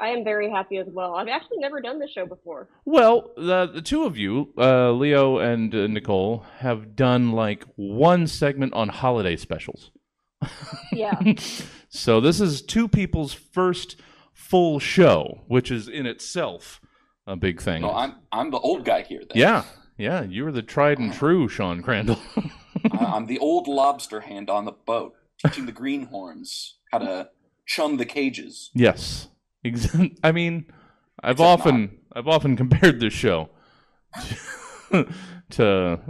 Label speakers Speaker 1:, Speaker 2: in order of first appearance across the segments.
Speaker 1: I am very happy as well. I've actually never done this show before.
Speaker 2: Well, the the two of you, uh, Leo and uh, Nicole, have done like one segment on holiday specials.
Speaker 1: Yeah.
Speaker 2: So this is two people's first full show, which is in itself a big thing.
Speaker 3: No, I'm I'm the old guy here. Then.
Speaker 2: yeah, yeah, you were the tried and true Sean Crandall.
Speaker 3: I- I'm the old lobster hand on the boat, teaching the greenhorns how to chum the cages.
Speaker 2: yes, Ex- I mean, I've
Speaker 3: Except
Speaker 2: often I've often compared this show to, to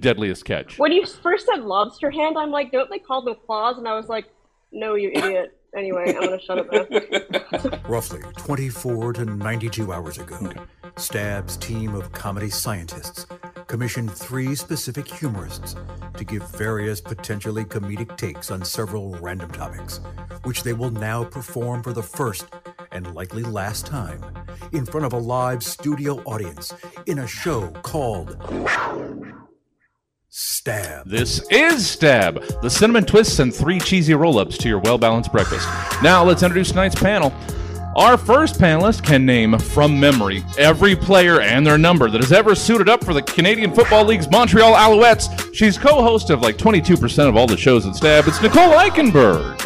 Speaker 2: Deadliest Catch.
Speaker 1: when you first said lobster hand, I'm like, don't they call them claws? And I was like, no, you idiot. Anyway, I'm gonna shut up now.
Speaker 4: Roughly 24 to 92 hours ago, Stab's team of comedy scientists commissioned three specific humorists to give various potentially comedic takes on several random topics, which they will now perform for the first and likely last time in front of a live studio audience in a show called Stab.
Speaker 2: This is Stab, the cinnamon twists and three cheesy roll ups to your well balanced breakfast. Now, let's introduce tonight's panel. Our first panelist can name from memory every player and their number that has ever suited up for the Canadian Football League's Montreal Alouettes. She's co host of like 22% of all the shows at Stab. It's Nicole Eichenberg.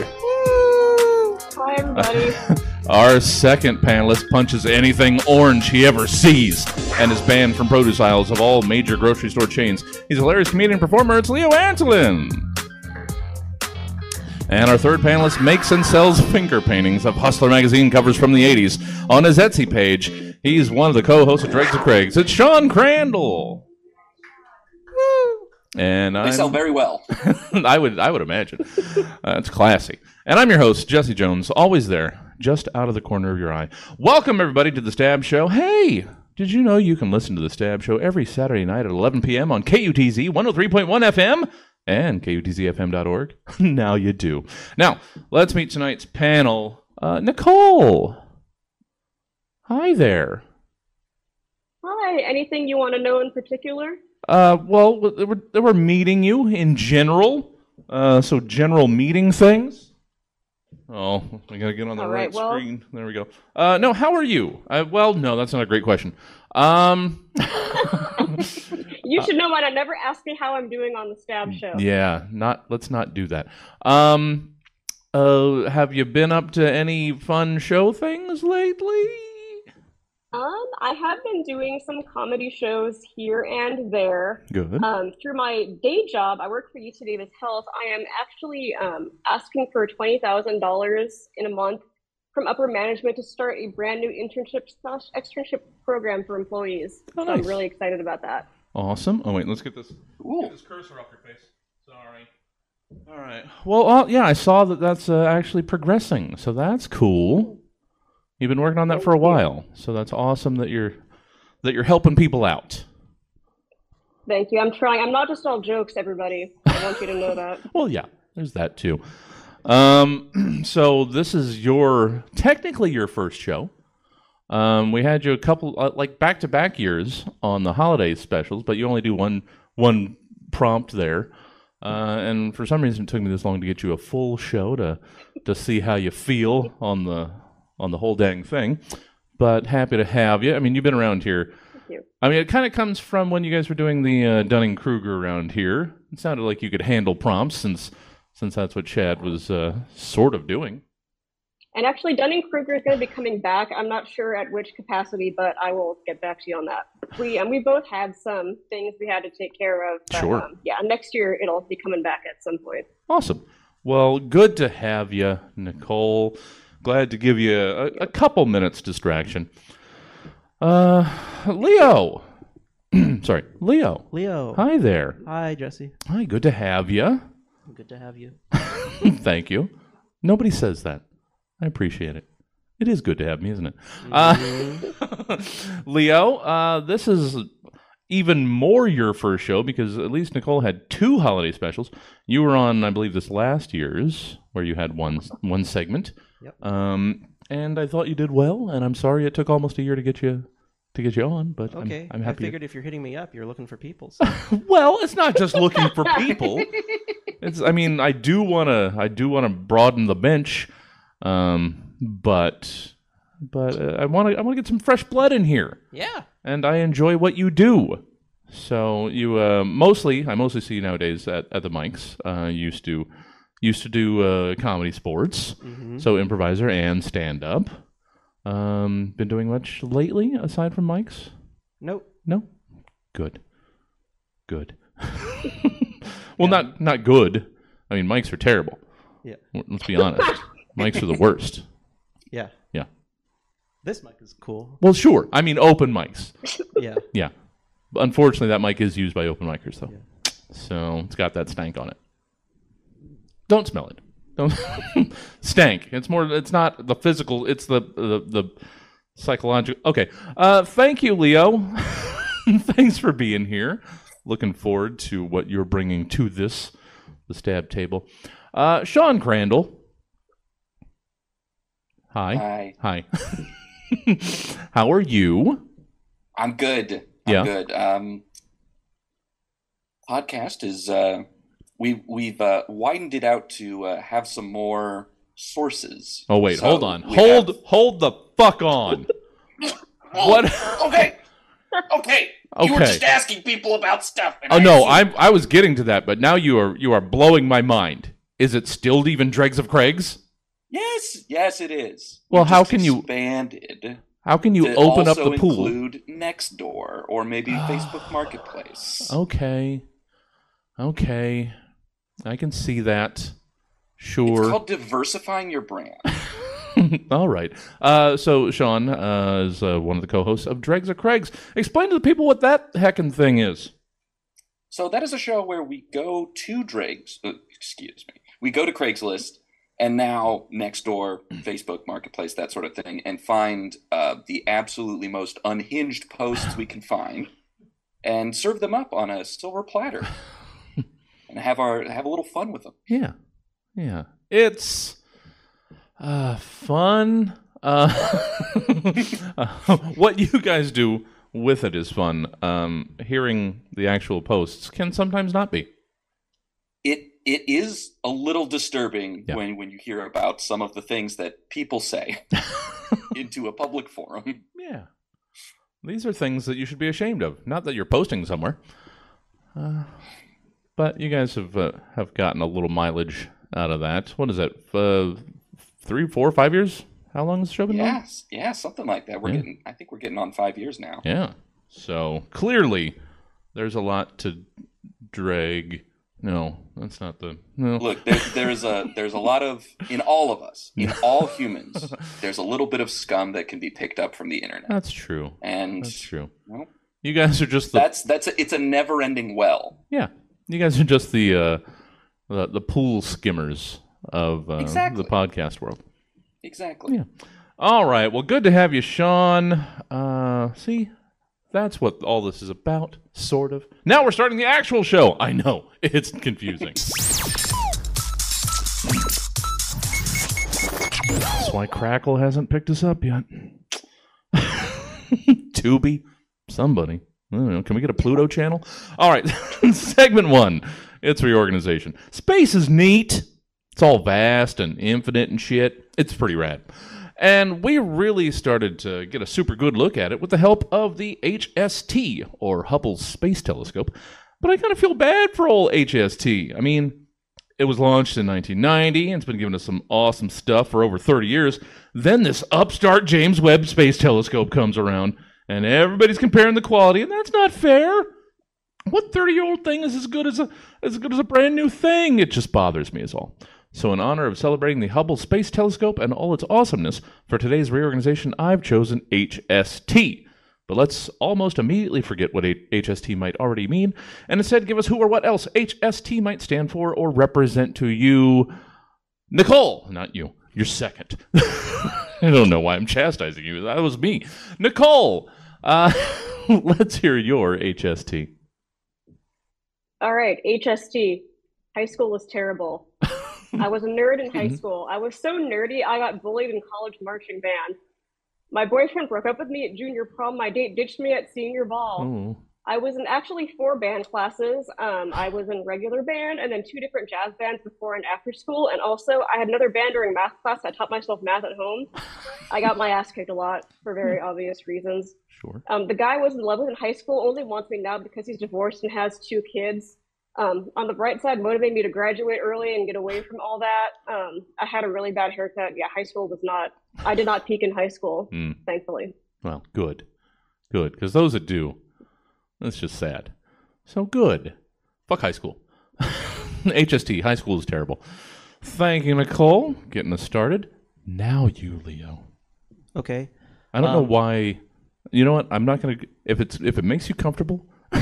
Speaker 1: Hi, everybody.
Speaker 2: Our second panelist punches anything orange he ever sees and is banned from produce aisles of all major grocery store chains. He's a hilarious comedian performer. It's Leo Antolin. And our third panelist makes and sells finger paintings of Hustler magazine covers from the 80s. On his Etsy page, he's one of the co hosts of Dregs of Craigs. It's Sean Crandall. And
Speaker 3: They
Speaker 2: I'm,
Speaker 3: sell very well.
Speaker 2: I would I would imagine. Uh, it's classy. And I'm your host, Jesse Jones, always there, just out of the corner of your eye. Welcome everybody to the Stab Show. Hey, did you know you can listen to the Stab Show every Saturday night at 11 p.m. on KUTZ 103.1 FM and KUTZFM.org? now you do. Now, let's meet tonight's panel. Uh, Nicole. Hi there.
Speaker 1: Hi. Anything you want to know in particular?
Speaker 2: Uh, well, they were, they were meeting you in general. Uh, so general meeting things. Oh, I gotta get on the
Speaker 1: All
Speaker 2: right,
Speaker 1: right, well-
Speaker 2: screen. There we go. Uh, no, how are you? Uh, well, no, that's not a great question. Um,
Speaker 1: You should know mine. I never ask me how I'm doing on the Stab show.
Speaker 2: yeah, not. Let's not do that. Um, uh, have you been up to any fun show things lately?
Speaker 1: Um, I have been doing some comedy shows here and there.
Speaker 2: Good.
Speaker 1: Um, through my day job, I work for UC Davis Health. I am actually um, asking for twenty thousand dollars in a month from upper management to start a brand new internship slash externship program for employees.
Speaker 2: Oh,
Speaker 1: So I'm really excited about that.
Speaker 2: Awesome. Oh wait, let's get this.
Speaker 3: Ooh.
Speaker 2: Get this cursor off your face. Sorry. All right. Well, uh, yeah, I saw that that's uh, actually progressing, so that's cool. You've been working on that for a while, so that's awesome that you're that you're helping people out.
Speaker 1: Thank you. I'm trying. I'm not just all jokes, everybody. I want you to know that.
Speaker 2: Well, yeah, there's that too. Um, so this is your technically your first show. Um, we had you a couple uh, like back to back years on the holiday specials, but you only do one one prompt there. Uh, and for some reason, it took me this long to get you a full show to to see how you feel on the on the whole dang thing. But happy to have you. I mean, you've been around here.
Speaker 1: Thank you.
Speaker 2: I mean, it kind of comes from when you guys were doing the uh, Dunning Kruger around here. It sounded like you could handle prompts since since that's what Chad was uh, sort of doing.
Speaker 1: And actually, Dunning Kruger is going to be coming back. I'm not sure at which capacity, but I will get back to you on that. We and we both had some things we had to take care of. But,
Speaker 2: Sure.
Speaker 1: Um, yeah, next year it'll be coming back at some point.
Speaker 2: Awesome. Well, good to have you, Nicole. Glad to give you a, a couple minutes distraction. Uh, Leo. Sorry, Leo.
Speaker 5: Leo.
Speaker 2: Hi there.
Speaker 5: Hi, Jesse.
Speaker 2: Hi, good to have you.
Speaker 5: Good to have you.
Speaker 2: Thank you. Nobody says that. I appreciate it. It is good to have me, isn't it? Uh, Leo, uh, this is even more your first show because at least Nicole had two holiday specials. You were on, I believe, this last year's where you had one one segment.
Speaker 5: Yep.
Speaker 2: Um, and I thought you did well, and I'm sorry it took almost a year to get you to get you on, but I'm-
Speaker 5: Okay.
Speaker 2: I'm,
Speaker 5: I
Speaker 2: happy.
Speaker 5: figured if you're hitting me up, you're looking for people. So.
Speaker 2: Well, it's not just looking for people. It's I mean, I do want to I do want to broaden the bench. Um, but but uh, I want to I want to get some fresh blood in here,
Speaker 5: Yeah.
Speaker 2: and I enjoy what you do. So you uh, mostly I mostly see you nowadays at, at the mics. Uh, used to used to do uh, comedy sports,
Speaker 5: Mm-hmm.
Speaker 2: so improviser and stand up. Um, been doing much lately aside from mics?
Speaker 5: Nope.
Speaker 2: No. Good. Good. well, not not good. I mean, mics are terrible.
Speaker 5: Yeah.
Speaker 2: Let's be honest. mics are the worst.
Speaker 5: Yeah.
Speaker 2: Yeah.
Speaker 5: This mic is cool.
Speaker 2: Well, sure. I mean, open mics.
Speaker 5: Yeah.
Speaker 2: Yeah. Unfortunately, that mic is used by open micers, though. So it's got that stank on it. Don't smell it. Don't stank. It's more. It's not the physical. It's the the, the psychological. Okay. Uh, thank you, Leo. Thanks for being here. Looking forward to what you're bringing to this the stab table. Uh, Sean Crandall. Hi.
Speaker 3: Hi.
Speaker 2: Hi. How are you?
Speaker 3: I'm good. I'm
Speaker 2: Yeah.
Speaker 3: good. Um, podcast is uh, we we've uh, widened it out to uh, have some more sources.
Speaker 2: Oh wait,
Speaker 3: So
Speaker 2: hold on. Hold
Speaker 3: have-
Speaker 2: hold the fuck on. What?
Speaker 3: Okay. Okay. You were just asking people about stuff. and
Speaker 2: Oh
Speaker 3: I
Speaker 2: no,
Speaker 3: assumed-
Speaker 2: I I was getting to that, but now you are you are blowing my mind. Is it still even Dregs of Craigs?
Speaker 3: Yes, yes, it is.
Speaker 2: Well,
Speaker 3: We
Speaker 2: how
Speaker 3: just
Speaker 2: can you-
Speaker 3: expanded
Speaker 2: How can you
Speaker 3: to
Speaker 2: open up the pool?
Speaker 3: Include Nextdoor or maybe Facebook Marketplace.
Speaker 2: Okay. Okay. I can see that. Sure.
Speaker 3: It's called diversifying your brand.
Speaker 2: All right. Uh, so Sean uh, is uh, one of the co-hosts of Dregs of Craigs. Explain to the people what that heckin' thing is.
Speaker 3: So that is a show where we go to Drake's. Uh, excuse me. We go to Craigslist and now Nextdoor, Facebook Marketplace, that sort of thing, and find uh, the absolutely most unhinged posts we can find, and serve them up on a silver platter, and have our have a little fun with them.
Speaker 2: Yeah. Yeah. It's uh fun. Uh, uh, what you guys do with it is fun. Um hearing the actual posts can sometimes not be.
Speaker 3: It it is a little disturbing
Speaker 2: Yeah.
Speaker 3: when when you hear about some of the things that people say into a public forum.
Speaker 2: Yeah. These are things that you should be ashamed of. Not that you're posting somewhere. Uh, but you guys have uh, have gotten a little mileage out of that. What is that? Uh, three, four, five years? How long has the show been?
Speaker 3: Yes, yeah, something like that. We're
Speaker 2: Yeah.
Speaker 3: getting. I think we're getting on five years now.
Speaker 2: Yeah. So clearly, there's a lot to drag. No, that's not the. No.
Speaker 3: Look, there, there's a there's a lot of in all of us, in all humans, there's a little bit of scum that can be picked up from the internet,
Speaker 2: That's true.
Speaker 3: and
Speaker 2: That's true.
Speaker 3: well,
Speaker 2: You guys are just the.
Speaker 3: that's that's a, it's a never-ending well.
Speaker 2: yeah. You guys are just the uh, the the pool skimmers of uh,
Speaker 3: Exactly.
Speaker 2: the podcast world.
Speaker 3: Exactly.
Speaker 2: Yeah. All right. Well, good to have you, Sean. Uh, see, that's what all this is about, sort of. Now we're starting the actual show. I know it's confusing. That's why Crackle hasn't picked us up yet. Tubi, somebody. Know. Can we get a Pluto channel? All right. Segment one. It's reorganization. Space is neat. It's all vast and infinite and shit. It's pretty rad. And we really started to get a super good look at it with the help of the HST, or Hubble Space Telescope. But I kind of feel bad for old HST. I mean, it was launched in 1990 and it's been giving us some awesome stuff for over 30 years. Then this upstart James Webb Space Telescope comes around and everybody's comparing the quality, and that's not fair. What 30 year old thing is as good as a as good as a brand new thing? It just bothers me is all. So in honor of celebrating the Hubble Space Telescope and all its awesomeness, for today's reorganization, I've chosen HST. But let's almost immediately forget what HST might already mean, and instead give us who or what else HST might stand for or represent to you. Nicole, not you. You're second. I don't know why I'm chastising you. That was me. Nicole, uh, let's hear your HST.
Speaker 1: All right, HST. High school was terrible. I was a nerd in high school. I was so nerdy, I got bullied in college marching band. My boyfriend broke up with me at junior prom. My date ditched me at senior ball.
Speaker 2: Oh,
Speaker 1: I was in actually four band classes. Um, I was in regular band and then two different jazz bands before and after school. And also, I had another band during math class. I taught myself math at home. I got my ass kicked a lot for very obvious reasons.
Speaker 2: Sure.
Speaker 1: Um, the guy I was in love with in high school only wants me now because he's divorced and has two kids. Um, on the bright side, motivated me to graduate early and get away from all that. Um, I had a really bad haircut. Yeah, high school was not. I did not peak in high school,
Speaker 2: Mm.
Speaker 1: thankfully.
Speaker 2: Well, good. Good. Because those that do, that's just sad. So good. Fuck high school. HST, high school is terrible. Thank you, Nicole, getting us started. Now you, Leo.
Speaker 5: Okay.
Speaker 2: I don't know
Speaker 5: Um,
Speaker 2: why. You know what? I'm not gonna. If it's if it makes you comfortable,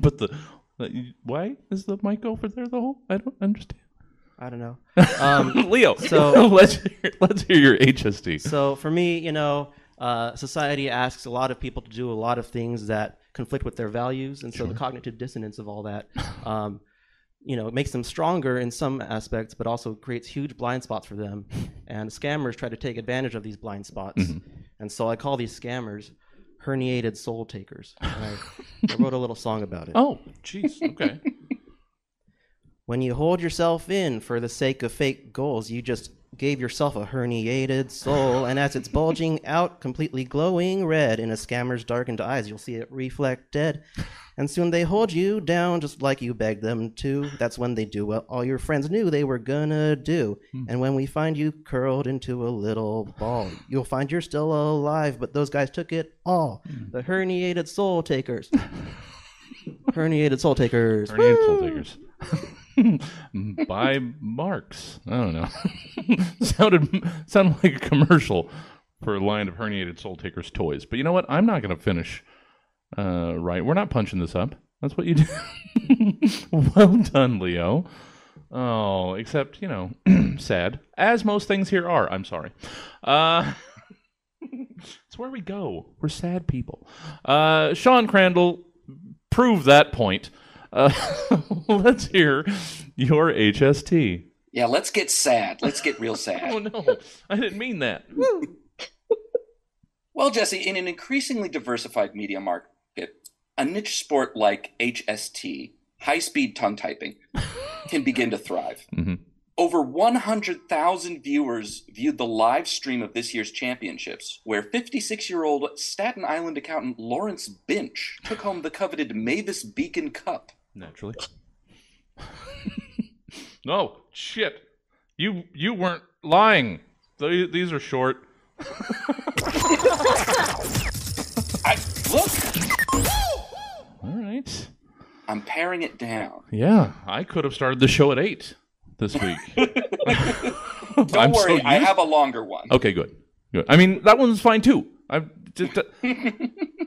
Speaker 2: but the why is the mic over there the whole? I don't understand.
Speaker 5: I don't know. Um,
Speaker 2: Leo,
Speaker 5: so-
Speaker 2: let's hear, let's hear your HST.
Speaker 5: so for me, you know, uh, society asks a lot of people to do a lot of things that conflict with their values, and so the cognitive dissonance of all that, um, you know, it makes them stronger in some aspects, but also creates huge blind spots for them. And scammers try to take advantage of these blind spots, and so I call these scammers herniated soul takers. I, I wrote a little song about it.
Speaker 2: Oh, jeez. Okay.
Speaker 5: When you hold yourself in for the sake of fake goals, you just gave yourself a herniated soul, and as it's bulging out, completely glowing red in a scammer's darkened eyes, you'll see it reflected. And soon they hold you down just like you begged them to. That's when they do what all your friends knew they were gonna do. Hmm. And when we find you curled into a little ball, you'll find you're still alive, but those guys took it all. Hmm. The herniated soul takers. herniated soul takers.
Speaker 2: Herniated soul takers. By Marx. I don't know. sounded sounded like a commercial for a line of herniated soul takers toys. But you know what? I'm not going to finish uh, right. We're not punching this up. That's what you do. well done, Leo. Oh, except you know, sad as most things here are. I'm sorry. Uh, it's where we go. We're sad people. Uh, Sean Crandall, prove that point. Uh, let's hear your HST.
Speaker 3: Yeah, let's get sad. Let's get real sad.
Speaker 2: Oh no, I didn't mean that.
Speaker 3: Well, Jesse, in an increasingly diversified media market, a niche sport like HST, high speed tongue typing, can begin to thrive.
Speaker 2: Mhm.
Speaker 3: Over 100,000 viewers viewed the live stream of this year's championships, where 56 year old Staten Island accountant Lawrence Binch took home the coveted Mavis Beacon Cup.
Speaker 2: Naturally. no shit. You you weren't lying. These are short.
Speaker 3: I look,
Speaker 2: All right.
Speaker 3: I'm paring it down.
Speaker 2: Yeah, I could have started the show at eight this week.
Speaker 3: Don't
Speaker 2: I'm so
Speaker 3: worry, I have a longer one.
Speaker 2: Okay, good. Good. I mean, that one's fine too. I just, uh,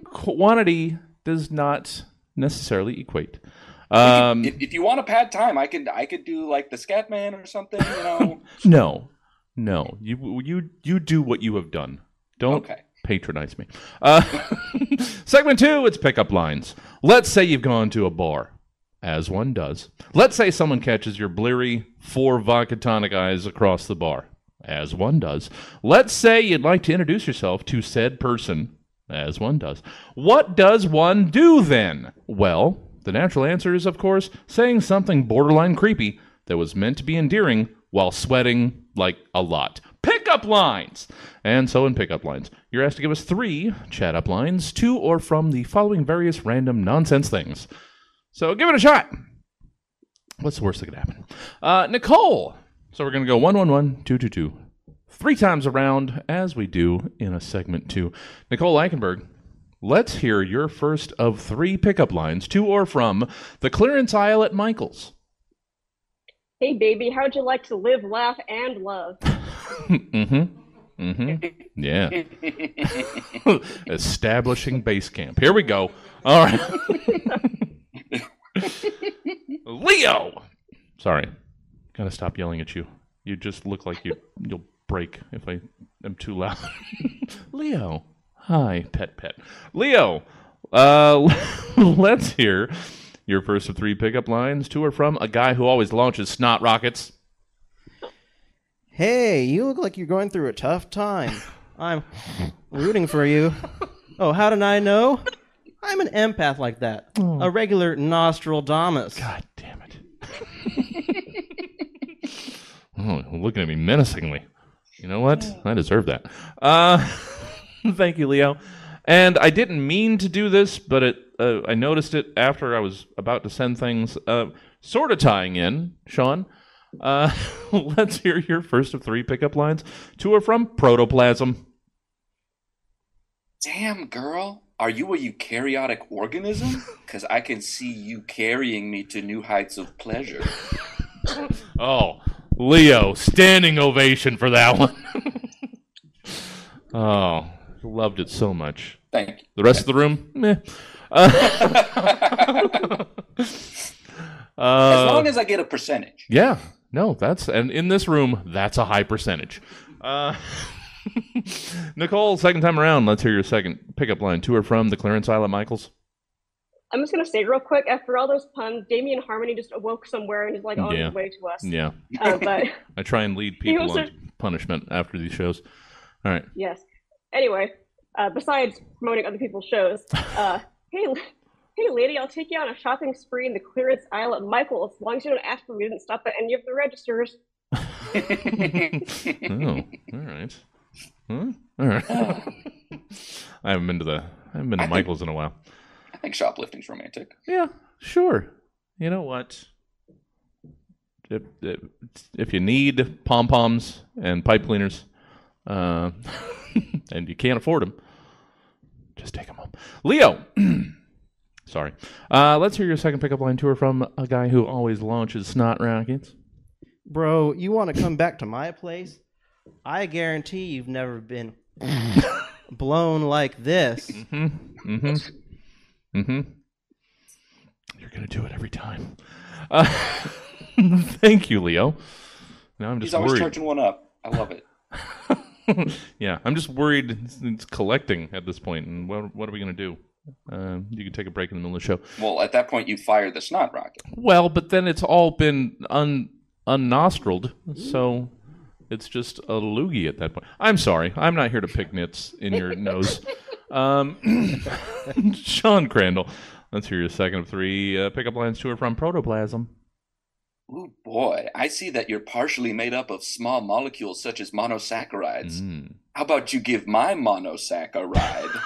Speaker 2: quantity does not necessarily equate. Um,
Speaker 3: if, if you want to pad time, I could I could do like the Scatman or something, you know.
Speaker 2: no, no. You you you do what you have done. Don't
Speaker 3: Okay.
Speaker 2: patronize me. Uh, segment two. It's pickup lines. Let's say you've gone to a bar, as one does. Let's say someone catches your bleary four vodka tonic eyes across the bar, as one does. Let's say you'd like to introduce yourself to said person, as one does. What does one do then? Well, the natural answer is, of course, saying something borderline creepy that was meant to be endearing while sweating like a lot. Pickup lines! And so in pickup lines, you're asked to give us three chat up lines, to or from the following various random nonsense things. So give it a shot. What's the worst that could happen? Uh, Nicole. So we're going to go one, one, one, two, two, two, three times around, as we do in a segment two. Nicole Eichenberg, let's hear your first of three pickup lines to or from the clearance aisle at Michael's.
Speaker 1: Hey, baby, how'd you like to live, laugh, and love?
Speaker 2: mm-hmm. Mm-hmm. Yeah. Establishing base camp. Here we go. All right. Leo. Sorry. Gotta stop yelling at you. You just look like you you'll break if I am too loud. Leo. Hi, pet pet. Leo. Uh let's hear your first of three pickup lines to or from a guy who always launches snot rockets.
Speaker 5: Hey, you look like you're going through a tough time. I'm rooting for you. Oh, how did I know? I'm an empath like that. A regular Nostradamus.
Speaker 2: God damn it. oh, looking at me menacingly. You know what? I deserve that. Uh, thank you, Leo. And I didn't mean to do this, but it uh, I noticed it after I was about to send things. Uh, sort of tying in, Sean. Uh, let's hear your first of three pickup lines Two or from Protoplasm.
Speaker 3: Damn, girl. Are you a eukaryotic organism? Because I can see you carrying me to new heights of pleasure.
Speaker 2: Oh, Leo, standing ovation for that one. oh, loved it so much.
Speaker 3: Thank you.
Speaker 2: The rest of the room, meh. Uh,
Speaker 3: As long as I get a percentage.
Speaker 2: yeah, no, that's and in this room, that's a high percentage. Uh, Nicole, second time around, let's hear your second pickup line to or from the clearance aisle at Michaels.
Speaker 1: I'm just gonna say real quick. After all those puns, Damien Harmony just awoke somewhere and is like on
Speaker 2: Yeah.
Speaker 1: his way to us.
Speaker 2: Yeah,
Speaker 1: Uh, but
Speaker 2: I try and lead people on punishment after these shows. All right.
Speaker 1: yes. Anyway, uh, besides promoting other people's shows, uh, hey, hey, lady, I'll take you on a shopping spree in the clearance aisle at Michael's, as long as you don't ask for me. Didn't stop at any of the registers.
Speaker 2: oh, all right. Huh? All right. I haven't been to the I haven't been to
Speaker 3: I think-
Speaker 2: Michael's in a while.
Speaker 3: I think shoplifting's romantic.
Speaker 2: Yeah, sure. You know what? If, if, if you need pom poms and pipe cleaners, uh, and you can't afford them, just take them home. Leo, sorry. Uh, let's hear your second pickup line tour from a guy who always launches snot rockets.
Speaker 5: Bro, you want to come back to my place? I guarantee you've never been blown like this.
Speaker 2: Mm-hmm. Mm-hmm. Mm-hmm. You're gonna do it every time. Uh, thank you, Leo. Now I'm just
Speaker 3: He's
Speaker 2: just
Speaker 3: always
Speaker 2: worried.
Speaker 3: charging one up. I love it.
Speaker 2: yeah, I'm just worried it's, it's collecting at this point, and what, what are we gonna do? Uh, you can take a break in the middle of the show.
Speaker 3: Well, at that point, you fire the snot rocket.
Speaker 2: Well, but then it's all been un unnostrilled, so it's just a loogie at that point. I'm sorry, I'm not here to pick nits in your nose. Um, Sean Crandall, let's hear your second of three uh, pickup lines to or from Protoplasm.
Speaker 3: Ooh, boy. I see that you're partially made up of small molecules such as monosaccharides.
Speaker 2: Mm.
Speaker 3: How about you give my monosaccharide?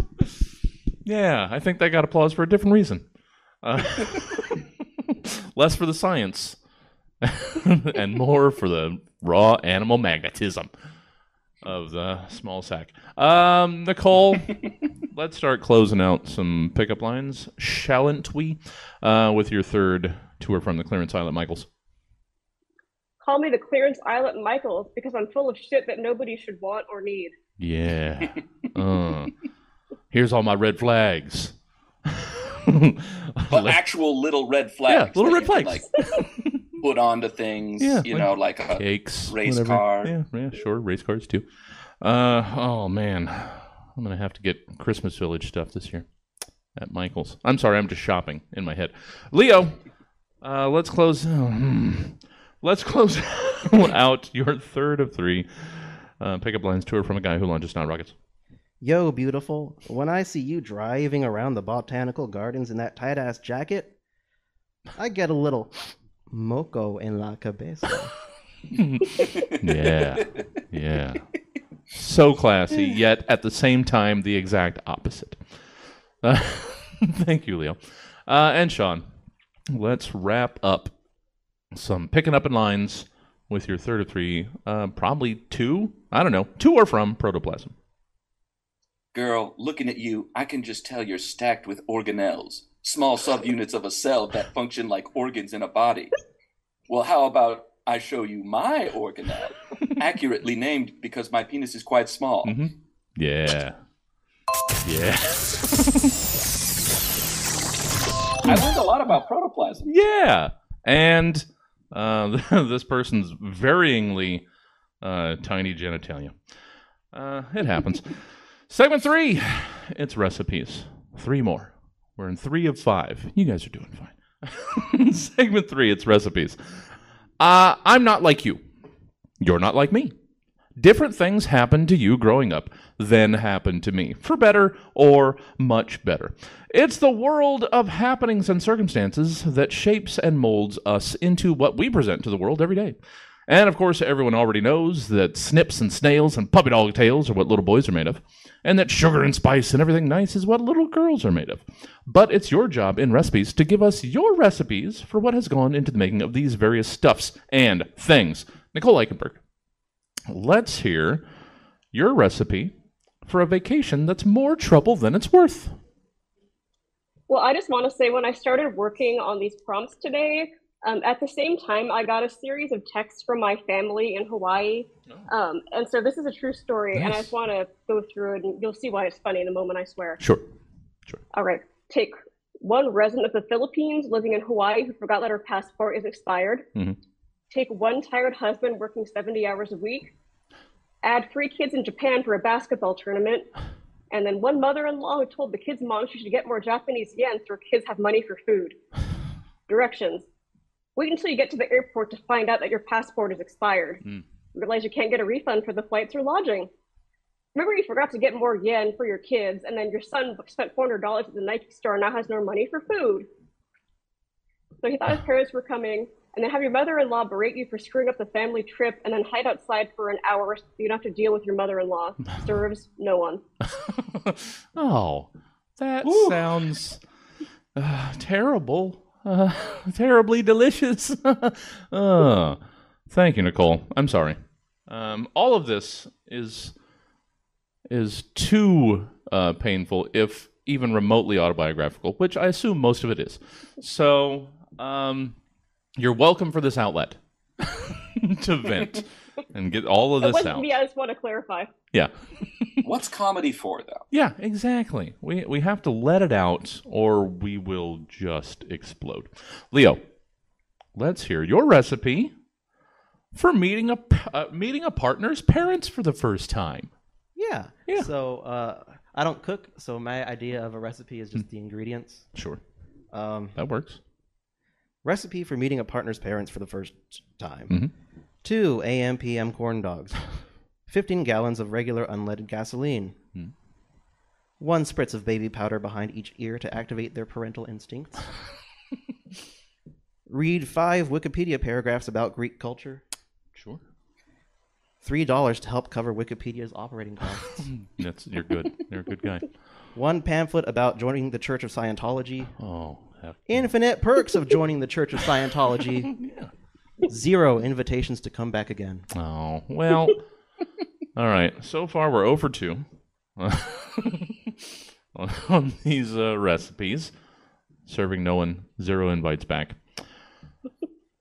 Speaker 2: Yeah, I think that got applause for a different reason. Uh, less for the science and more for the raw animal magnetism of the small sack. Um, Nicole, let's start closing out some pickup lines, shalln't we? Uh, with your third tour from the clearance aisle at Michaels.
Speaker 1: Call me the clearance aisle at Michael's because I'm full of shit that nobody should want or need.
Speaker 2: Yeah. Uh, here's all my red flags.
Speaker 3: But actual little red flags.
Speaker 2: Yeah,
Speaker 3: little
Speaker 2: red flags.
Speaker 3: like, put onto things,
Speaker 2: Yeah,
Speaker 3: you
Speaker 2: like
Speaker 3: know, like a
Speaker 2: cakes,
Speaker 3: race
Speaker 2: whatever.
Speaker 3: car.
Speaker 2: Yeah, yeah, sure, race cars too. Uh, oh man, I'm gonna have to get Christmas Village stuff this year at Michaels. I'm sorry, I'm just shopping in my head. Leo, uh, let's close. oh, hmm. let's close out your third of three uh, pickup lines tour from a guy who launches snot rockets.
Speaker 5: Yo, beautiful. When I see you driving around the botanical gardens in that tight ass jacket, I get a little moco en la cabeza.
Speaker 2: Yeah, yeah. So classy, yet at the same time the exact opposite. Uh, thank you, Leo. Uh, and Sean, let's wrap up some picking up in lines with your third of three. Uh, probably two, I don't know, two are from Protoplasm.
Speaker 3: Girl, looking at you, I can just tell you're stacked with organelles, small subunits of a cell that function like organs in a body. Well, how about I show you my organelle, accurately named because my penis is quite small.
Speaker 2: Mhm. Yeah. Yeah.
Speaker 3: I learned a lot about protoplasm.
Speaker 2: Yeah. And uh, this person's varyingly uh, tiny genitalia. Uh, it happens. Segment three, it's recipes. Three more. We're in three of five. You guys are doing fine. Segment three, it's recipes. Uh, I'm not like you. You're not like me. different things happened to you growing up than happened to me, for better or much better. It's the world of happenings and circumstances that shapes and molds us into what we present to the world every day. And of course, everyone already knows that snips and snails and puppy dog tails are what little boys are made of, and that sugar and spice and everything nice is what little girls are made of. But it's your job in recipes to give us your recipes for what has gone into the making of these various stuffs and things. Nicole Eichenberg, let's hear your recipe for a vacation that's more trouble than it's worth.
Speaker 1: Well, I just want to say when I started working on these prompts today, um, at the same time, I got a series of texts from my family in Hawaii. Um, and so this is a true story, and I just want to go through it, and you'll see why it's funny in a moment, I swear.
Speaker 2: Sure. Sure.
Speaker 1: All right. Take one resident of the Philippines living in Hawaii who forgot that her passport is expired.
Speaker 2: Mhm.
Speaker 1: Take one tired husband working 70 hours a week. Add three kids in Japan for a basketball tournament. And then one mother in law who told the kids' mom she should get more Japanese yen so her kids have money for food. Directions Wait until you get to the airport to find out that your passport is expired.
Speaker 2: Mm.
Speaker 1: Realize you can't get a refund for the flights or lodging. Remember, you forgot to get more yen for your kids, and then your son spent $400 at the Nike store and now has no money for food. So he thought his parents were coming, and then have your mother in law berate you for screwing up the family trip and then hide outside for an hour so you don't have to deal with your mother in law. Serves no one.
Speaker 2: oh, that
Speaker 3: Woo.
Speaker 2: sounds uh, terrible. Uh, terribly delicious. uh, thank you, Nicole. I'm sorry. Um, all of this is is too uh, painful, if even remotely autobiographical, which I assume most of it is. So, um, you're welcome for this outlet to vent and get all of this out.
Speaker 1: me, I just want to clarify.
Speaker 2: Yeah.
Speaker 3: What's comedy for, though?
Speaker 2: Yeah, exactly. We we have to let it out or we will just explode. Leo, let's hear your recipe for meeting a p- uh, meeting a partner's parents for the first time.
Speaker 5: Yeah.
Speaker 2: Yeah.
Speaker 5: So uh, I don't cook, so my idea of a recipe is just the ingredients.
Speaker 2: Sure,
Speaker 5: Um,
Speaker 2: that works.
Speaker 5: recipe for meeting a partner's parents for the first time.
Speaker 2: Mhm.
Speaker 5: Two AM PM corn dogs. 15 gallons of regular unleaded gasoline.
Speaker 2: Hmm.
Speaker 5: One spritz of baby powder behind each ear to activate their parental instincts. Read five Wikipedia paragraphs about Greek culture.
Speaker 2: Sure.
Speaker 5: Three dollars to help cover Wikipedia's operating costs.
Speaker 2: That's you're good. You're a good guy.
Speaker 5: One pamphlet about joining the Church of Scientology.
Speaker 2: Oh, heck.
Speaker 5: Infinite perks of joining the Church of Scientology. Zero invitations to come back again.
Speaker 2: oh well. All right. So far, we're over two on, on these uh, recipes, serving no one zero invites back.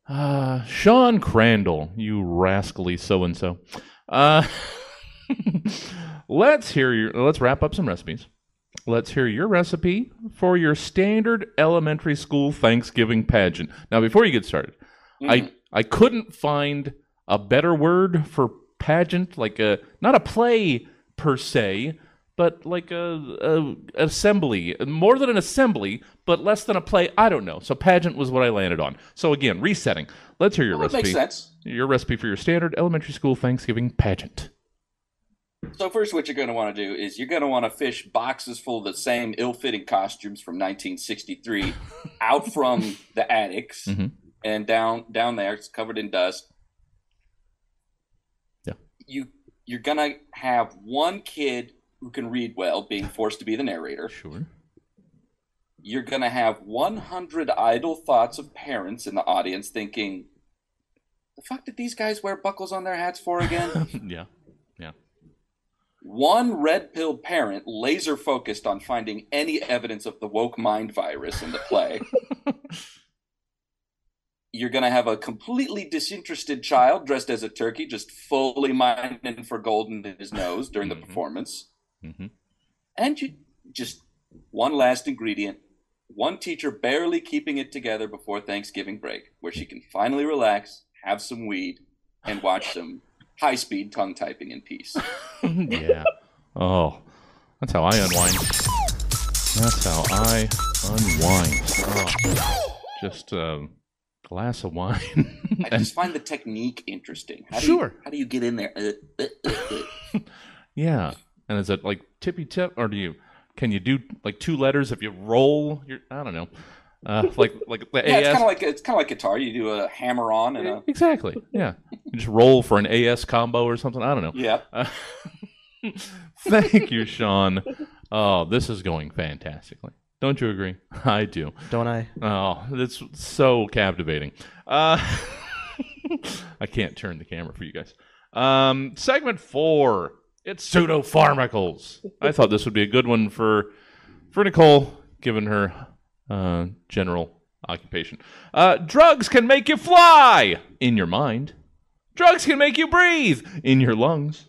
Speaker 2: Uh, Sean Crandall, you rascally so and so. Uh, let's hear your. Let's wrap up some recipes. Let's hear your recipe for your standard elementary school Thanksgiving pageant. Now, before you get started, I I couldn't find a better word for pageant, like a not a play per se, but like a, a assembly, more than an assembly, but less than a play. I don't know. So pageant was what I landed on. So again, resetting. Let's hear your
Speaker 3: Well, that
Speaker 2: recipe.
Speaker 3: makes sense.
Speaker 2: Your recipe for your standard elementary school Thanksgiving pageant.
Speaker 3: So first, what you're going to want to do is you're going to want to fish boxes full of the same ill-fitting costumes from 1963 out from the attics
Speaker 2: Mhm.
Speaker 3: And down down there. It's covered in dust.
Speaker 2: Yeah.
Speaker 3: You you're going to have one kid who can read well being forced to be the narrator.
Speaker 2: Sure.
Speaker 3: You're going to have 100 idle thoughts of parents in the audience thinking, "The fuck did these guys wear buckles on their hats for again?"
Speaker 2: yeah. Yeah.
Speaker 3: One red pill parent laser focused on finding any evidence of the woke mind virus in the play. You're going to have a completely disinterested child dressed as a turkey, just fully mining for gold in his nose during the
Speaker 2: Mhm.
Speaker 3: performance.
Speaker 2: hmm
Speaker 3: And you just one last ingredient one teacher barely keeping it together before Thanksgiving break, where she can finally relax, have some weed, and watch some high speed tongue typing in peace.
Speaker 2: yeah. Oh, that's how I unwind. That's how I unwind. Oh, just um, glass of wine.
Speaker 3: I just find the technique interesting. How do
Speaker 2: Sure.
Speaker 3: You, how do you get in there? Uh, uh, uh,
Speaker 2: yeah. And is it like tippy tip, or do you can you do like two letters if you roll your? I don't know. Uh, like like the
Speaker 3: Yeah, it's
Speaker 2: AS.
Speaker 3: kind of like it's kind of like guitar. You do a hammer on and a
Speaker 2: Exactly. Yeah. You just roll for an AS combo or something. I don't know.
Speaker 3: yeah.
Speaker 2: Uh, thank you, Sean. Oh, this is going fantastically. Don't you agree? I do.
Speaker 5: Don't I?
Speaker 2: Oh, that's so captivating. Uh, I can't turn the camera for you guys. Um, segment four. It's pseudo pharmacals. I thought this would be a good one for for Nicole, given her uh, general occupation. Uh, drugs can make you fly in your mind. Drugs can make you breathe in your lungs.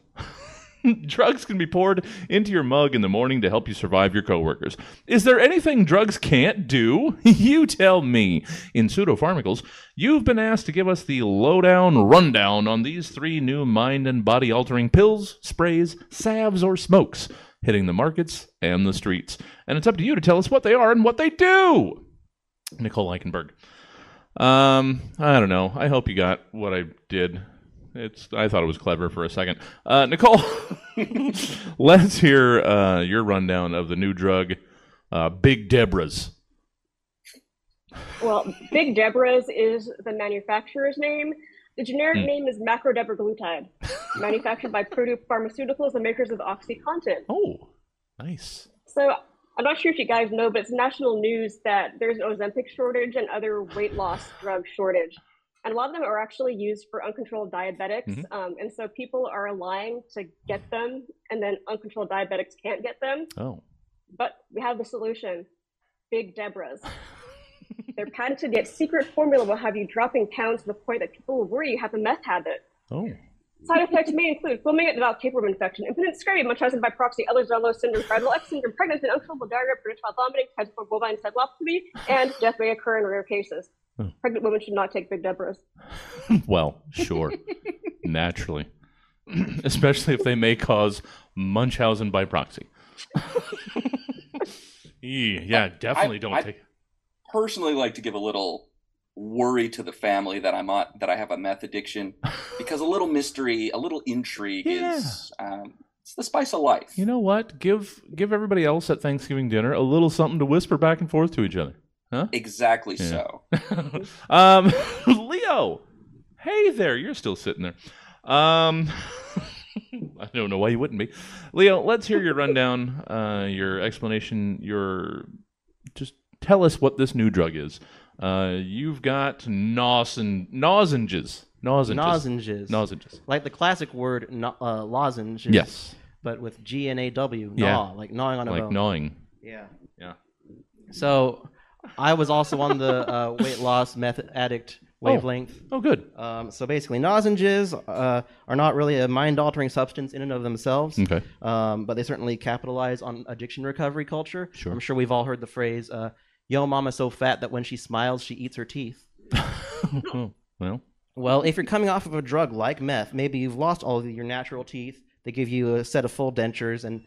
Speaker 2: drugs can be poured into your mug in the morning to help you survive your coworkers. Is there anything drugs can't do? you tell me. In Pseudopharmacals, you've been asked to give us the lowdown rundown on these three new mind and body altering pills, sprays, salves, or smokes hitting the markets and the streets. And it's up to you to tell us what they are and what they do. Nicole Eichenberg. Um, I don't know. I hope you got what I did. It's. I thought it was clever for a second. Uh, Nicole, let's hear uh, your rundown of the new drug, uh, Big Deborah's.
Speaker 1: Well, Big Deborah's is the manufacturer's name. The generic
Speaker 2: Hmm.
Speaker 1: name is macrodebraglutide, manufactured by Purdue Pharmaceuticals, the makers of OxyContin.
Speaker 2: Oh, nice.
Speaker 1: So I'm not sure if you guys know, but it's national news that there's an Ozempic shortage and other weight loss drug shortage. And a lot of them are actually used for uncontrolled diabetics.
Speaker 2: Mhm.
Speaker 1: Um, and so people are lying to get them, and then uncontrolled diabetics can't get them.
Speaker 2: Oh,
Speaker 1: But we have the solution Big Deborah's. Their patented yet secret formula will have you dropping pounds to the point that people will worry you have a meth habit.
Speaker 2: oh,
Speaker 1: Side effects may include foaming at the mouth, tapeworm infection, impotent scurvy, Munchausen by proxy, Ehlers-Danlos syndrome, Fragile X syndrome, pregnancy, uncontrollable diarrhea, projectile vomiting, typhoid bovine encephalopathy, and death may occur in rare cases.
Speaker 2: Oh.
Speaker 1: Pregnant women should not take Big Deborah's.
Speaker 2: well, sure, naturally, especially if they may cause Munchausen by proxy. Yeah, definitely don't
Speaker 3: I-
Speaker 2: take.
Speaker 3: Personally, like to give a little worry to the family that I'm on, that I have a meth addiction because a little mystery, a little intrigue is um, it's the spice of life.
Speaker 2: You know what? Give give everybody else at Thanksgiving dinner a little something to whisper back and forth to each other. Huh?
Speaker 3: Exactly
Speaker 2: Yeah.
Speaker 3: so.
Speaker 2: um, Leo, hey there, you're still sitting there. Um, I don't know why you wouldn't be. Leo, let's hear your rundown, uh, your explanation, your just tell us what this new drug is. Uh, you've got nosen, lozenges, lozenges,
Speaker 5: Lozenges.
Speaker 2: lozenges.
Speaker 5: Like the classic word no, uh, lozenge.
Speaker 2: Yes,
Speaker 5: But with G N A W.
Speaker 2: Yeah.
Speaker 5: Like gnawing on a
Speaker 2: like
Speaker 5: bone.
Speaker 2: gnawing.
Speaker 5: Yeah.
Speaker 2: Yeah.
Speaker 5: So I was also on the uh, weight loss method addict wavelength.
Speaker 2: Oh, good.
Speaker 5: Um, so basically, lozenges uh, are not really a mind altering substance in and of themselves,
Speaker 2: Okay.
Speaker 5: um, but they certainly capitalize on addiction recovery culture.
Speaker 2: Sure.
Speaker 5: I'm sure we've all heard the phrase, uh, Yo, mama's so fat that when she smiles, she eats her teeth.
Speaker 2: Oh, well,
Speaker 5: Well, if you're coming off of a drug like meth, maybe you've lost all of your natural teeth. They give you a set of full dentures, and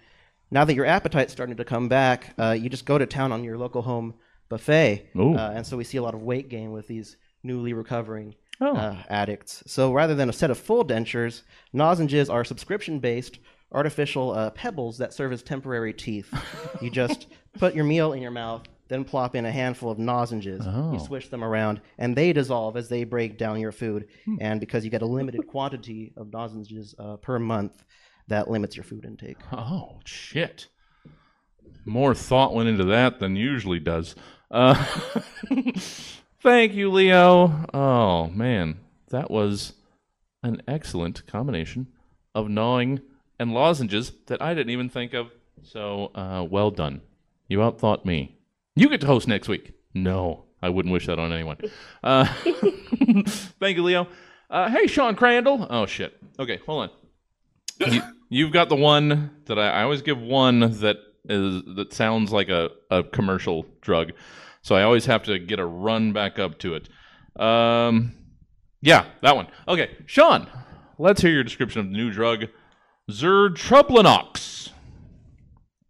Speaker 5: now that your appetite's starting to come back, uh, you just go to town on your local home buffet.
Speaker 2: Ooh.
Speaker 5: Uh, and so we see a lot of weight gain with these newly recovering
Speaker 2: Oh.
Speaker 5: uh, addicts. So rather than a set of full dentures, lozenges are subscription-based artificial uh, pebbles that serve as temporary teeth. you just put your meal in your mouth, then plop in a handful of lozenges.
Speaker 2: Oh.
Speaker 5: You swish them around, and they dissolve as they break down your food.
Speaker 2: Hmm.
Speaker 5: And because you get a limited quantity of lozenges uh, per month, that limits your food intake.
Speaker 2: Oh shit! More thought went into that than usually does. Uh, thank you, Leo. Oh man, that was an excellent combination of gnawing and lozenges that I didn't even think of. So uh, well done. You outthought me. You get to host next week. No, I wouldn't wish that on anyone. Uh, thank you, Leo. Uh, hey, Sean Crandall. Oh shit. Okay, hold on you, you've got the one that I, I always give one that is that sounds like a, a commercial drug, so I always have to get a run back up to it. Um, yeah, that one. Okay, Sean, let's hear your description of the new drug, Zertrublinox,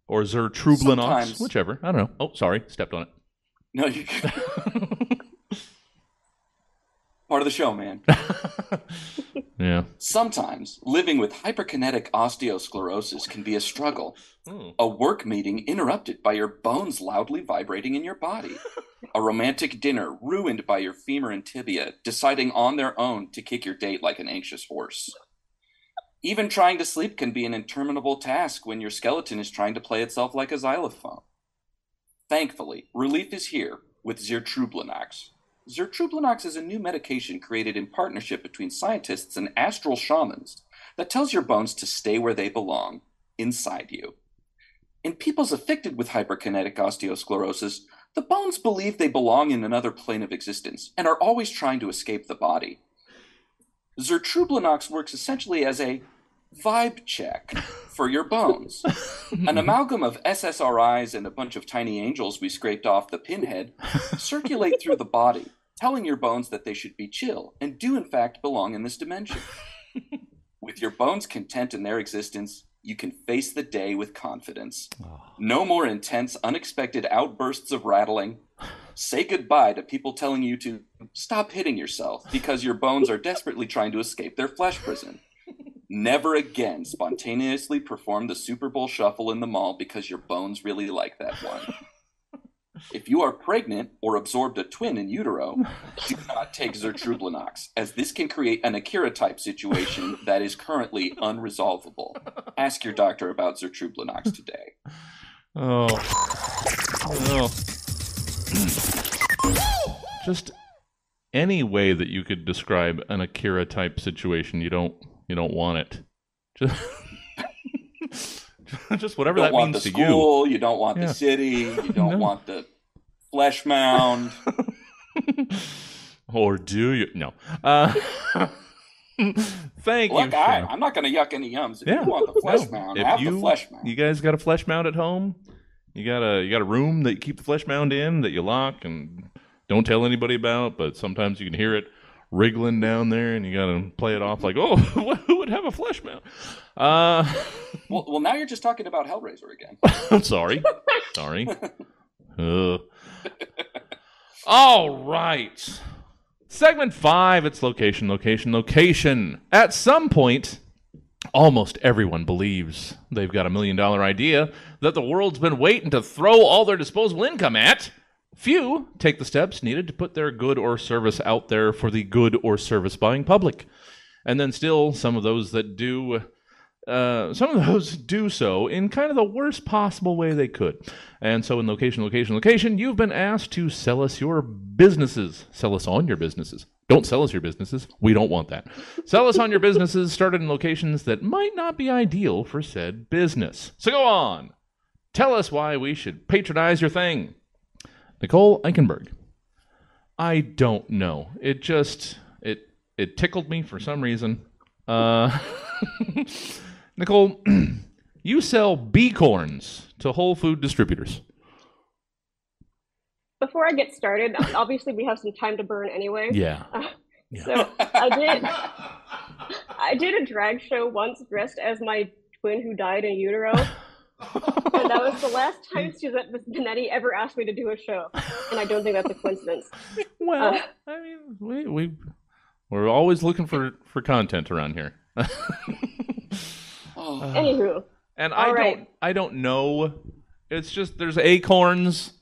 Speaker 2: or Zertrublinox,
Speaker 3: Sometimes-
Speaker 2: whichever. I don't know. Oh, sorry, stepped on it.
Speaker 3: No, you Part of the show, man.
Speaker 2: yeah.
Speaker 3: Sometimes living with hyperkinetic osteosclerosis can be a struggle.
Speaker 2: Hmm.
Speaker 3: A work meeting interrupted by your bones loudly vibrating in your body. A romantic dinner ruined by your femur and tibia deciding on their own to kick your date like an anxious horse. Even trying to sleep can be an interminable task when your skeleton is trying to play itself like a xylophone. Thankfully, relief is here with Zertrublonox. Zertrublonox is a new medication created in partnership between scientists and astral shamans that tells your bones to stay where they belong, inside you. In peoples afflicted with hyperkinetic osteosclerosis, the bones believe they belong in another plane of existence and are always trying to escape the body. Zertrublonox works essentially as a vibe check for your bones. An amalgam of SSRIs and a bunch of tiny angels we scraped off the pinhead circulate through the body, telling your bones that they should be chill and do, in fact, belong in this dimension. With your bones content in their existence, you can face the day with confidence. Oh. No more intense, unexpected outbursts of rattling. Say goodbye to people telling you to stop hitting yourself because your bones are desperately trying to escape their flesh prison. Never again spontaneously perform the Super Bowl shuffle in the mall because your bones really like that one. If you are pregnant or absorbed a twin in utero, do not take Zertrublonox, as this can create an Akira type situation that is currently unresolvable. Ask your doctor about Zertrublonox today.
Speaker 2: Oh. Oh. Just any way that you could describe an Akira type situation, you don't you don't want it. Just, just whatever
Speaker 3: you don't
Speaker 2: that
Speaker 3: want
Speaker 2: means
Speaker 3: the
Speaker 2: to
Speaker 3: school, you. don't want
Speaker 2: Yeah.
Speaker 3: the city, you don't
Speaker 2: No.
Speaker 3: want the flesh mound.
Speaker 2: Or do you? No. Uh, thank you.
Speaker 3: I, I'm not going to yuck any yums. If
Speaker 2: Yeah.
Speaker 3: you want the flesh
Speaker 2: No.
Speaker 3: mound,
Speaker 2: If
Speaker 3: have
Speaker 2: you,
Speaker 3: the flesh mound.
Speaker 2: You guys got a flesh mound at home? You got a you got a room that you keep the flesh mound in that you lock and don't tell anybody about, but sometimes you can hear it wriggling down there and you got to play it off like, "Oh, who would have a flesh mound? Uh
Speaker 3: Well, well, now you're just talking about Hellraiser again.
Speaker 2: I'm sorry. sorry. Uh. All right. Segment five, it's location, location, location. At some point, almost everyone believes they've got a million dollar idea that the world's been waiting to throw all their disposable income at. Few take the steps needed to put their good or service out there for the good or service buying public. And then still, some of those that do uh, some of those do so in kind of the worst possible way they could. And so, in location, location, location, you've been asked to sell us your businesses. Sell us on your businesses. Don't sell us your businesses. We don't want that. sell us on your businesses started in locations that might not be ideal for said business. So go on. Tell us why we should patronize your thing. Nicole Eichenberg. I don't know. It just it it tickled me for some reason. Uh Nicole, you sell bee corns to Whole Food distributors.
Speaker 1: Before I get started, obviously we have some time to burn anyway.
Speaker 2: Yeah.
Speaker 1: So I did I did a drag show once dressed as my twin who died in utero. And that was the last time Suzette Benetti ever asked me to do a show. And I don't think that's a coincidence.
Speaker 2: Well,
Speaker 1: Uh.
Speaker 2: I mean, we we we're always looking for for content around here.
Speaker 3: Oh,
Speaker 1: Anywho,
Speaker 2: And I
Speaker 1: All right.
Speaker 2: don't I don't know. It's just there's acorns.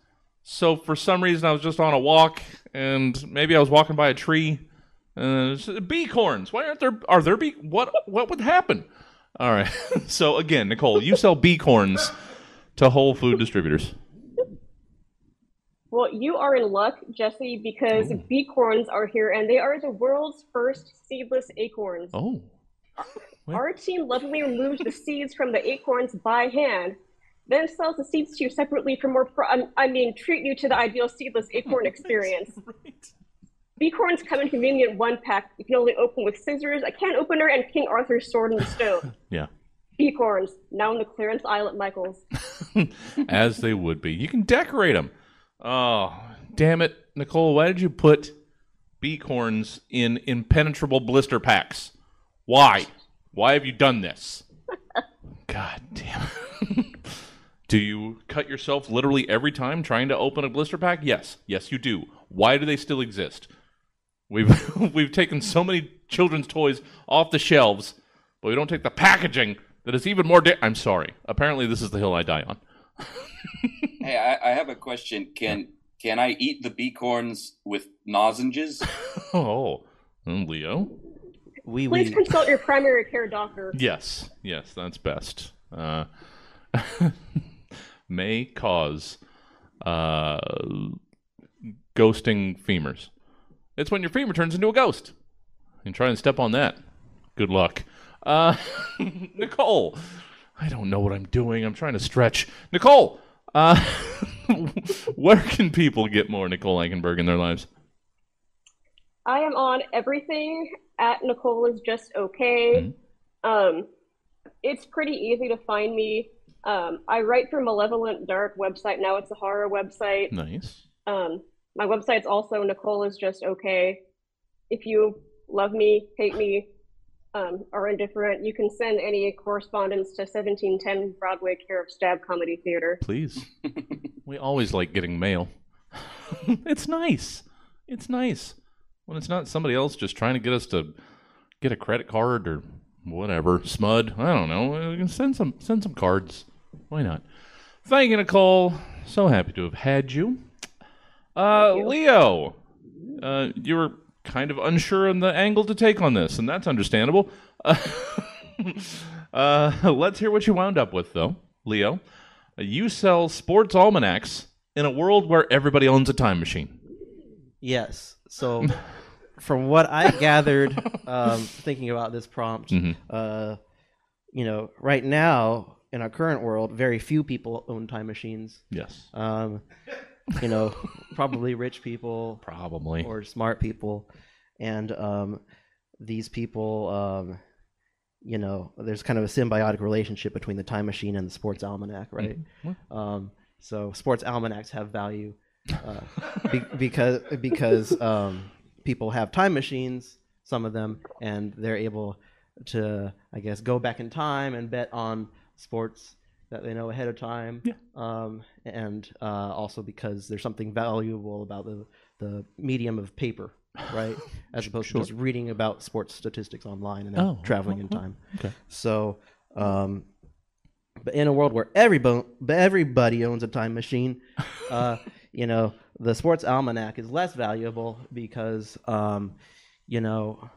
Speaker 2: So for some reason I was just on a walk and maybe I was walking by a tree uh, and uh, bee corns. Why aren't there are there bee what what would happen? All right. so again, Nicole, you sell bee corns to Whole Food distributors.
Speaker 1: well, you are in luck, Jesse, because oh. bee corns are here and they are the world's first seedless acorns.
Speaker 2: Oh. What?
Speaker 1: Our team lovingly removes the seeds from the acorns by hand, then sells the seeds to you separately for more. Pro- I- mean, treat you to the ideal seedless acorn experience. Bee corns come in convenient one pack. You can only open with scissors, a can opener, and King Arthur's sword in the stove.
Speaker 2: Yeah.
Speaker 1: Bee now in the clearance aisle at Michael's.
Speaker 2: As they would be. You can decorate them. Oh, damn it, Nicole! Why did you put bee in impenetrable blister packs? Why? Why have you done this? God damn. it. do you cut yourself literally every time trying to open a blister pack? Yes. Yes, you do. Why do they still exist? We've we've taken so many children's toys off the shelves, but we don't take the packaging that is even more. Da- I'm sorry. Apparently, this is the hill I die on.
Speaker 3: Hey, I, I have a question. Can can I eat the beacorns with lozenges?
Speaker 2: oh, Leo.
Speaker 5: We
Speaker 1: Please
Speaker 5: we
Speaker 1: consult your primary care doctor.
Speaker 2: Yes, yes, that's best. Uh, may cause uh, ghosting femurs. It's when your femur turns into a ghost. And try and step on that. Good luck. Uh, Nicole, I don't know what I'm doing. I'm trying to stretch. Nicole, uh, where can people get more Nicole Eichenberg in their lives?
Speaker 1: I am on everything at Nicole is just okay. Um, it's pretty easy to find me. Um, I write for Malevolent Dark website. Now it's a horror website.
Speaker 2: Nice.
Speaker 1: Um, my website's also Nicole is just okay. If you love me, hate me, um, are indifferent, you can send any correspondence to 1710 Broadway, care of Stab Comedy Theater.
Speaker 2: Please. we always like getting mail. it's nice. It's nice when it's not somebody else just trying to get us to get a credit card or whatever. Smud. I don't know. We can send some send some cards. Why not? Thank you, Nicole. So happy to have had you. Uh,
Speaker 1: you.
Speaker 2: Leo, uh, you were kind of unsure on the angle to take on this, and that's understandable. Uh, let's hear what you wound up with, though, Leo. You sell sports almanacs in a world where everybody owns a time machine.
Speaker 5: Yes. So, from what I gathered, um, thinking about this prompt,
Speaker 2: Mhm.
Speaker 5: uh, you know, right now in our current world, very few people own time machines.
Speaker 2: Yes,
Speaker 5: Um, you know, probably rich people
Speaker 2: probably.
Speaker 5: or smart people, and um, these people, um, you know, there's kind of a symbiotic relationship between the time machine and the sports almanac, right? Um, so sports almanacs have value uh, be- because because um, people have time machines, some of them, and they're able to, I guess, go back in time and bet on sports that they know ahead of time.
Speaker 2: Yeah.
Speaker 5: Um, and uh, also because there's something valuable about the the medium of paper, right? As opposed
Speaker 2: Sure.
Speaker 5: to just reading about sports statistics online and then
Speaker 2: Oh,
Speaker 5: traveling in
Speaker 2: okay.
Speaker 5: time.
Speaker 2: Okay.
Speaker 5: So, um, but in a world where everybody everybody owns a time machine, uh, you know, the sports almanac is less valuable because, um, you know,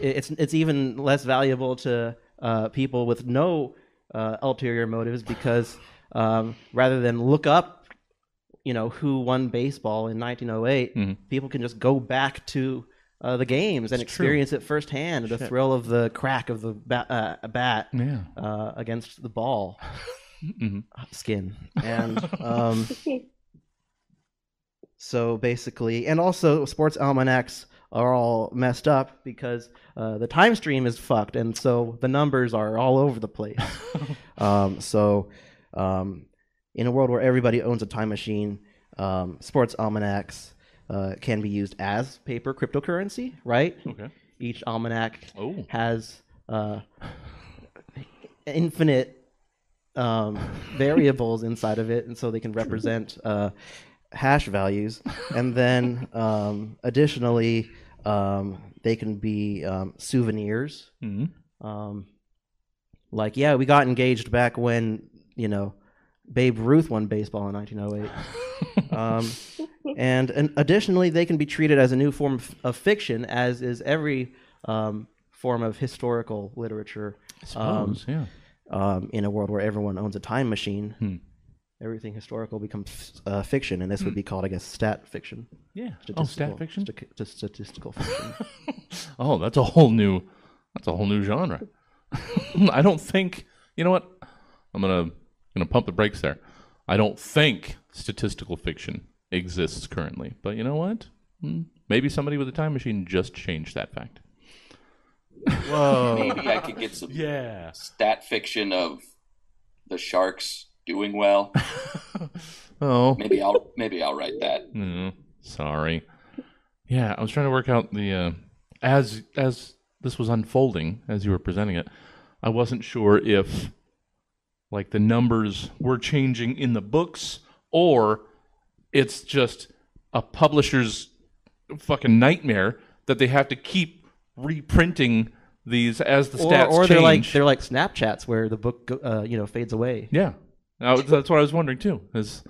Speaker 5: it's it's even less valuable to uh, people with no uh, ulterior motives because um, rather than look up, you know, who won baseball in 1908,
Speaker 2: Mhm.
Speaker 5: people can just go back to uh, the games and
Speaker 2: It's true.
Speaker 5: experience it firsthand, the thrill of the crack of the bat, uh, bat
Speaker 2: Yeah.
Speaker 5: uh, against the ball
Speaker 2: Mhm.
Speaker 5: skin, and um, so basically, and also sports almanacs are all messed up because uh, the time stream is fucked, and so the numbers are all over the place. um, so, um, in a world where everybody owns a time machine, um, sports almanacs uh, can be used as paper cryptocurrency, right?
Speaker 2: Okay.
Speaker 5: Each almanac
Speaker 2: Oh.
Speaker 5: has uh, infinite um, variables inside of it, and so they can represent uh, hash values. And then, um, additionally, um, they can be um, souvenirs.
Speaker 2: Mhm.
Speaker 5: Um, like, yeah, we got engaged back when you know Babe Ruth won baseball in 1908. um, and, and additionally, they can be treated as a new form of, fiction, as is every um, form of historical literature.
Speaker 2: I suppose. yeah.
Speaker 5: Um, in a world where everyone owns a time machine,
Speaker 2: Hmm.
Speaker 5: Everything historical becomes uh, fiction, and this would be called, I guess, stat fiction.
Speaker 2: Yeah. Oh, stat fiction.
Speaker 5: sta- just statistical fiction.
Speaker 2: Oh, that's a whole new. That's a whole new genre. I don't think. You know what? I'm gonna gonna pump the brakes there. I don't think statistical fiction exists currently. But you know what? Hmm, Maybe somebody with a time machine just changed that fact.
Speaker 5: Whoa!
Speaker 3: Maybe I could get some
Speaker 2: Yeah.
Speaker 3: stat fiction of the Sharks doing well.
Speaker 2: Oh.
Speaker 3: Maybe I'll maybe I'll write that.
Speaker 2: Mm, sorry. Yeah, I was trying to work out the uh, as as this was unfolding as you were presenting it. I wasn't sure if like the numbers were changing in the books or it's just a publisher's fucking nightmare that they have to keep reprinting these as the
Speaker 5: Or,
Speaker 2: stats
Speaker 5: or they're like they're like Snapchats where the book uh, you know fades away.
Speaker 2: Yeah, That's what I was wondering too. Is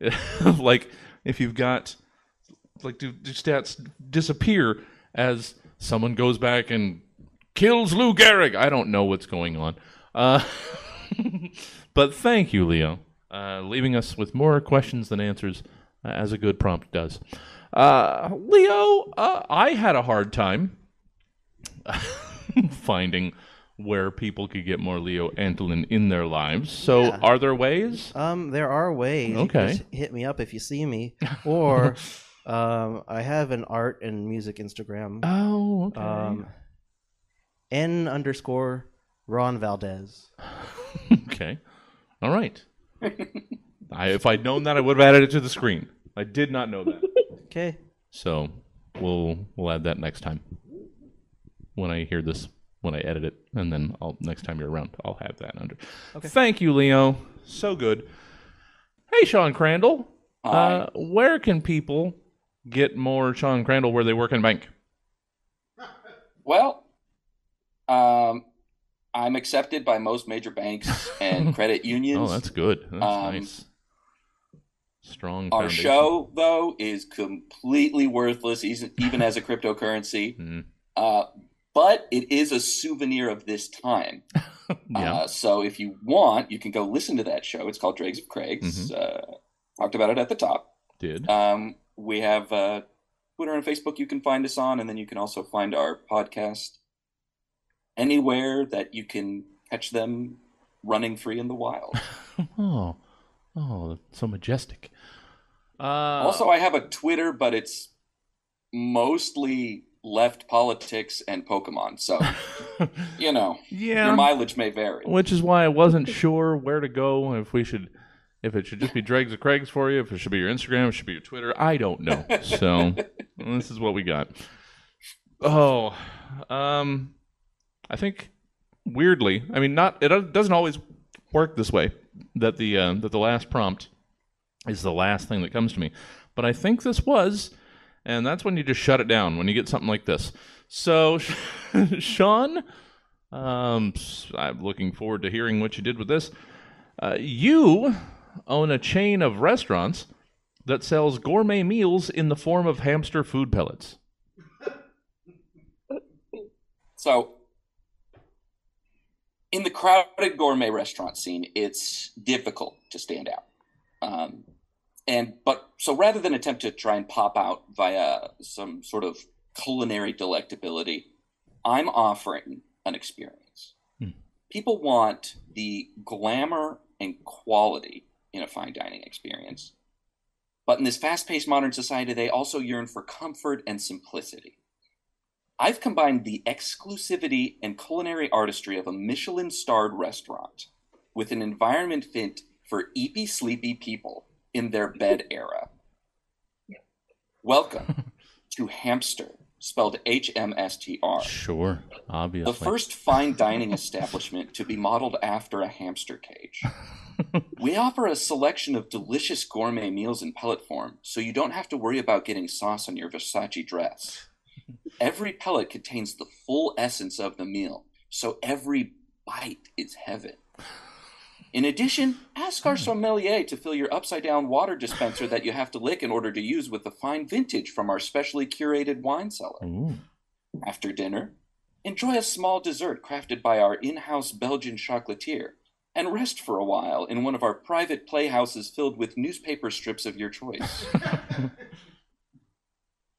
Speaker 2: like if you've got like do, do stats disappear as someone goes back and kills Lou Gehrig? I don't know what's going on. Uh, but thank you, Leo, uh, leaving us with more questions than answers, uh, as a good prompt does. Uh, Leo, uh, I had a hard time finding where people could get more Leo Antolin in their lives. So,
Speaker 5: Yeah.
Speaker 2: are there ways?
Speaker 5: Um, there are ways.
Speaker 2: Okay.
Speaker 5: just hit me up if you see me, or um, I have an art and music Instagram.
Speaker 2: Oh, okay.
Speaker 5: Um, N underscore Ron Valdez.
Speaker 2: okay. All right. I, if I'd known that, I would have added it to the screen. I did not know that.
Speaker 5: Okay.
Speaker 2: So we'll we'll add that next time when I hear this when I edit it, and then I'll next time you're around, I'll have that under.
Speaker 5: Okay.
Speaker 2: Thank you, Leo. So good. Hey, Sean Crandall.
Speaker 3: Hi.
Speaker 2: Uh, where can people get more Sean Crandall where they work in bank?
Speaker 3: Well, um, I'm accepted by most major banks and credit unions.
Speaker 2: Oh, that's good. That's
Speaker 3: Um,
Speaker 2: nice. Strong.
Speaker 3: Our
Speaker 2: foundation.
Speaker 3: show, though, is completely worthless, even even as a cryptocurrency.
Speaker 2: Mm.
Speaker 3: Uh, but it is a souvenir of this time.
Speaker 2: Yeah.
Speaker 3: Uh, so if you want, you can go listen to that show. It's called Dregs of Craigs.
Speaker 2: Mm-hmm.
Speaker 3: Uh, talked about it at the top.
Speaker 2: did.
Speaker 3: Um, we have uh, Twitter and Facebook you can find us on, and then you can also find our podcast anywhere that you can catch them running free in the wild.
Speaker 2: oh, oh, so majestic. Uh,
Speaker 3: also, I have a Twitter, but it's mostly left politics and Pokemon. So, you know,
Speaker 2: yeah,
Speaker 3: your mileage may vary.
Speaker 2: which is why I wasn't sure where to go. If we should, if it should just be Dregs of Craigs for you, if it should be your Instagram, it should be your Twitter. I don't know. So this is what we got. Oh, um, I think weirdly, I mean, not it doesn't always work this way. That the uh, that the last prompt is the last thing that comes to me, but I think this was, and that's when you just shut it down when you get something like this. So, Sean, um, I'm looking forward to hearing what you did with this. Uh, you own a chain of restaurants that sells gourmet meals in the form of hamster food pellets.
Speaker 3: So, in the crowded gourmet restaurant scene, it's difficult to stand out. Um, and but so rather than attempt to try and pop out via some sort of culinary delectability, I'm offering an experience.
Speaker 2: Hmm.
Speaker 3: People want the glamour and quality in a fine dining experience. But in this fast paced modern society, they also yearn for comfort and simplicity. I've combined the exclusivity and culinary artistry of a Michelin starred restaurant with an environment fit for eepy, sleepy people in their bed era. Welcome to Hamster, spelled H M S T R.
Speaker 2: Sure, obviously.
Speaker 3: The first fine dining establishment to be modeled after a hamster cage. we offer a selection of delicious gourmet meals in pellet form, so you don't have to worry about getting sauce on your Versace dress. Every pellet contains the full essence of the meal, so every bite is heaven. In addition, ask our hmm. sommelier to fill your upside down water dispenser that you have to lick in order to use with the fine vintage from our specially curated wine cellar.
Speaker 2: Ooh.
Speaker 3: After dinner, enjoy a small dessert crafted by our in house Belgian chocolatier and rest for a while in one of our private playhouses filled with newspaper strips of your choice.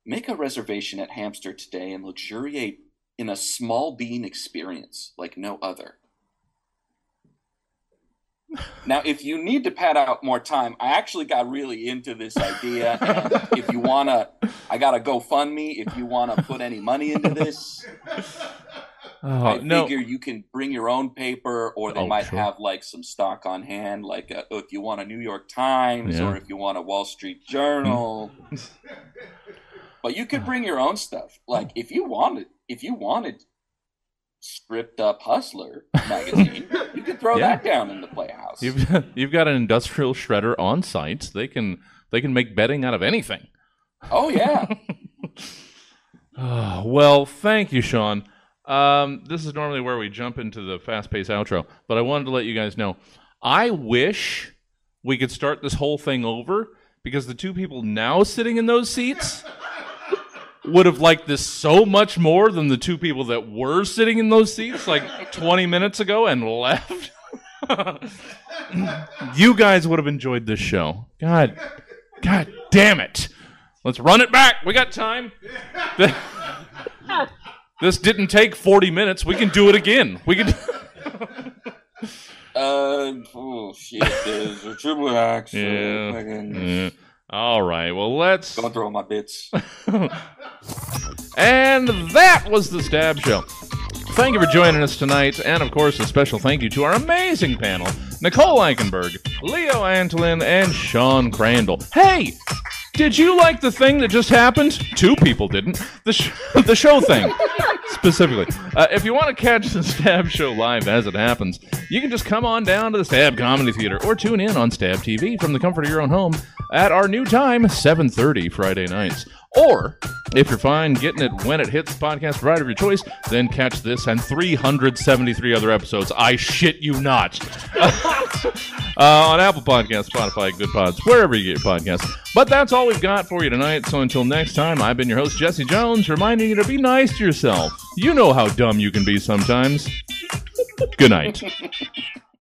Speaker 3: Make a reservation at Hamster today and luxuriate in a small bean experience like no other. Now, if you need to pad out more time, I actually got really into this idea. And if you want to, I got a GoFundMe. If you want to put any money into this,
Speaker 2: Oh,
Speaker 3: I
Speaker 2: no.
Speaker 3: figure you can bring your own paper, or they
Speaker 2: Oh,
Speaker 3: might
Speaker 2: sure.
Speaker 3: have like some stock on hand, like uh if you want a New York Times
Speaker 2: Yeah.
Speaker 3: or if you want a Wall Street Journal. but you could bring your own stuff. Like if you wanted, if you wanted stripped up Hustler magazine, you could throw
Speaker 2: Yeah.
Speaker 3: that down in the playhouse.
Speaker 2: You've you've got an industrial shredder on site. They can they can make bedding out of anything.
Speaker 3: Oh yeah,
Speaker 2: Oh, well, thank you, Sean. Um, this is normally where we jump into the fast-paced outro, but I wanted to let you guys know. I wish we could start this whole thing over because the two people now sitting in those seats would have liked this so much more than the two people that were sitting in those seats like 20 minutes ago and left. you guys would have enjoyed this show. God, God damn it. Let's run it back. We got time. this didn't take 40 minutes. We can do it again. We can.
Speaker 3: Uh, oh shit, there's a triple axe.
Speaker 2: Yeah. All right. Well, let's.
Speaker 3: Through all my bits.
Speaker 2: And that was the Stab Show. Thank you for joining us tonight, and of course, a special thank you to our amazing panel Nicole Eichenberg, Leo Antolin, and Sean Crandall. Hey! Did you like the thing that just happened? Two people didn't. The, sh- the show thing, specifically. Uh, if you want to catch the Stab Show live as it happens, you can just come on down to the Stab Comedy Theater or tune in on Stab TV from the comfort of your own home at our new time, 7.30 Friday nights. Or, if you're fine getting it when it hits podcast provider of your choice, then catch this and 373 other episodes. I shit you not. uh, on Apple Podcasts, Spotify, Goodpods, wherever you get your podcasts. But that's all we've got for you tonight. So until next time, I've been your host, Jesse Jones, reminding you to be nice to yourself. You know how dumb you can be sometimes. Good night.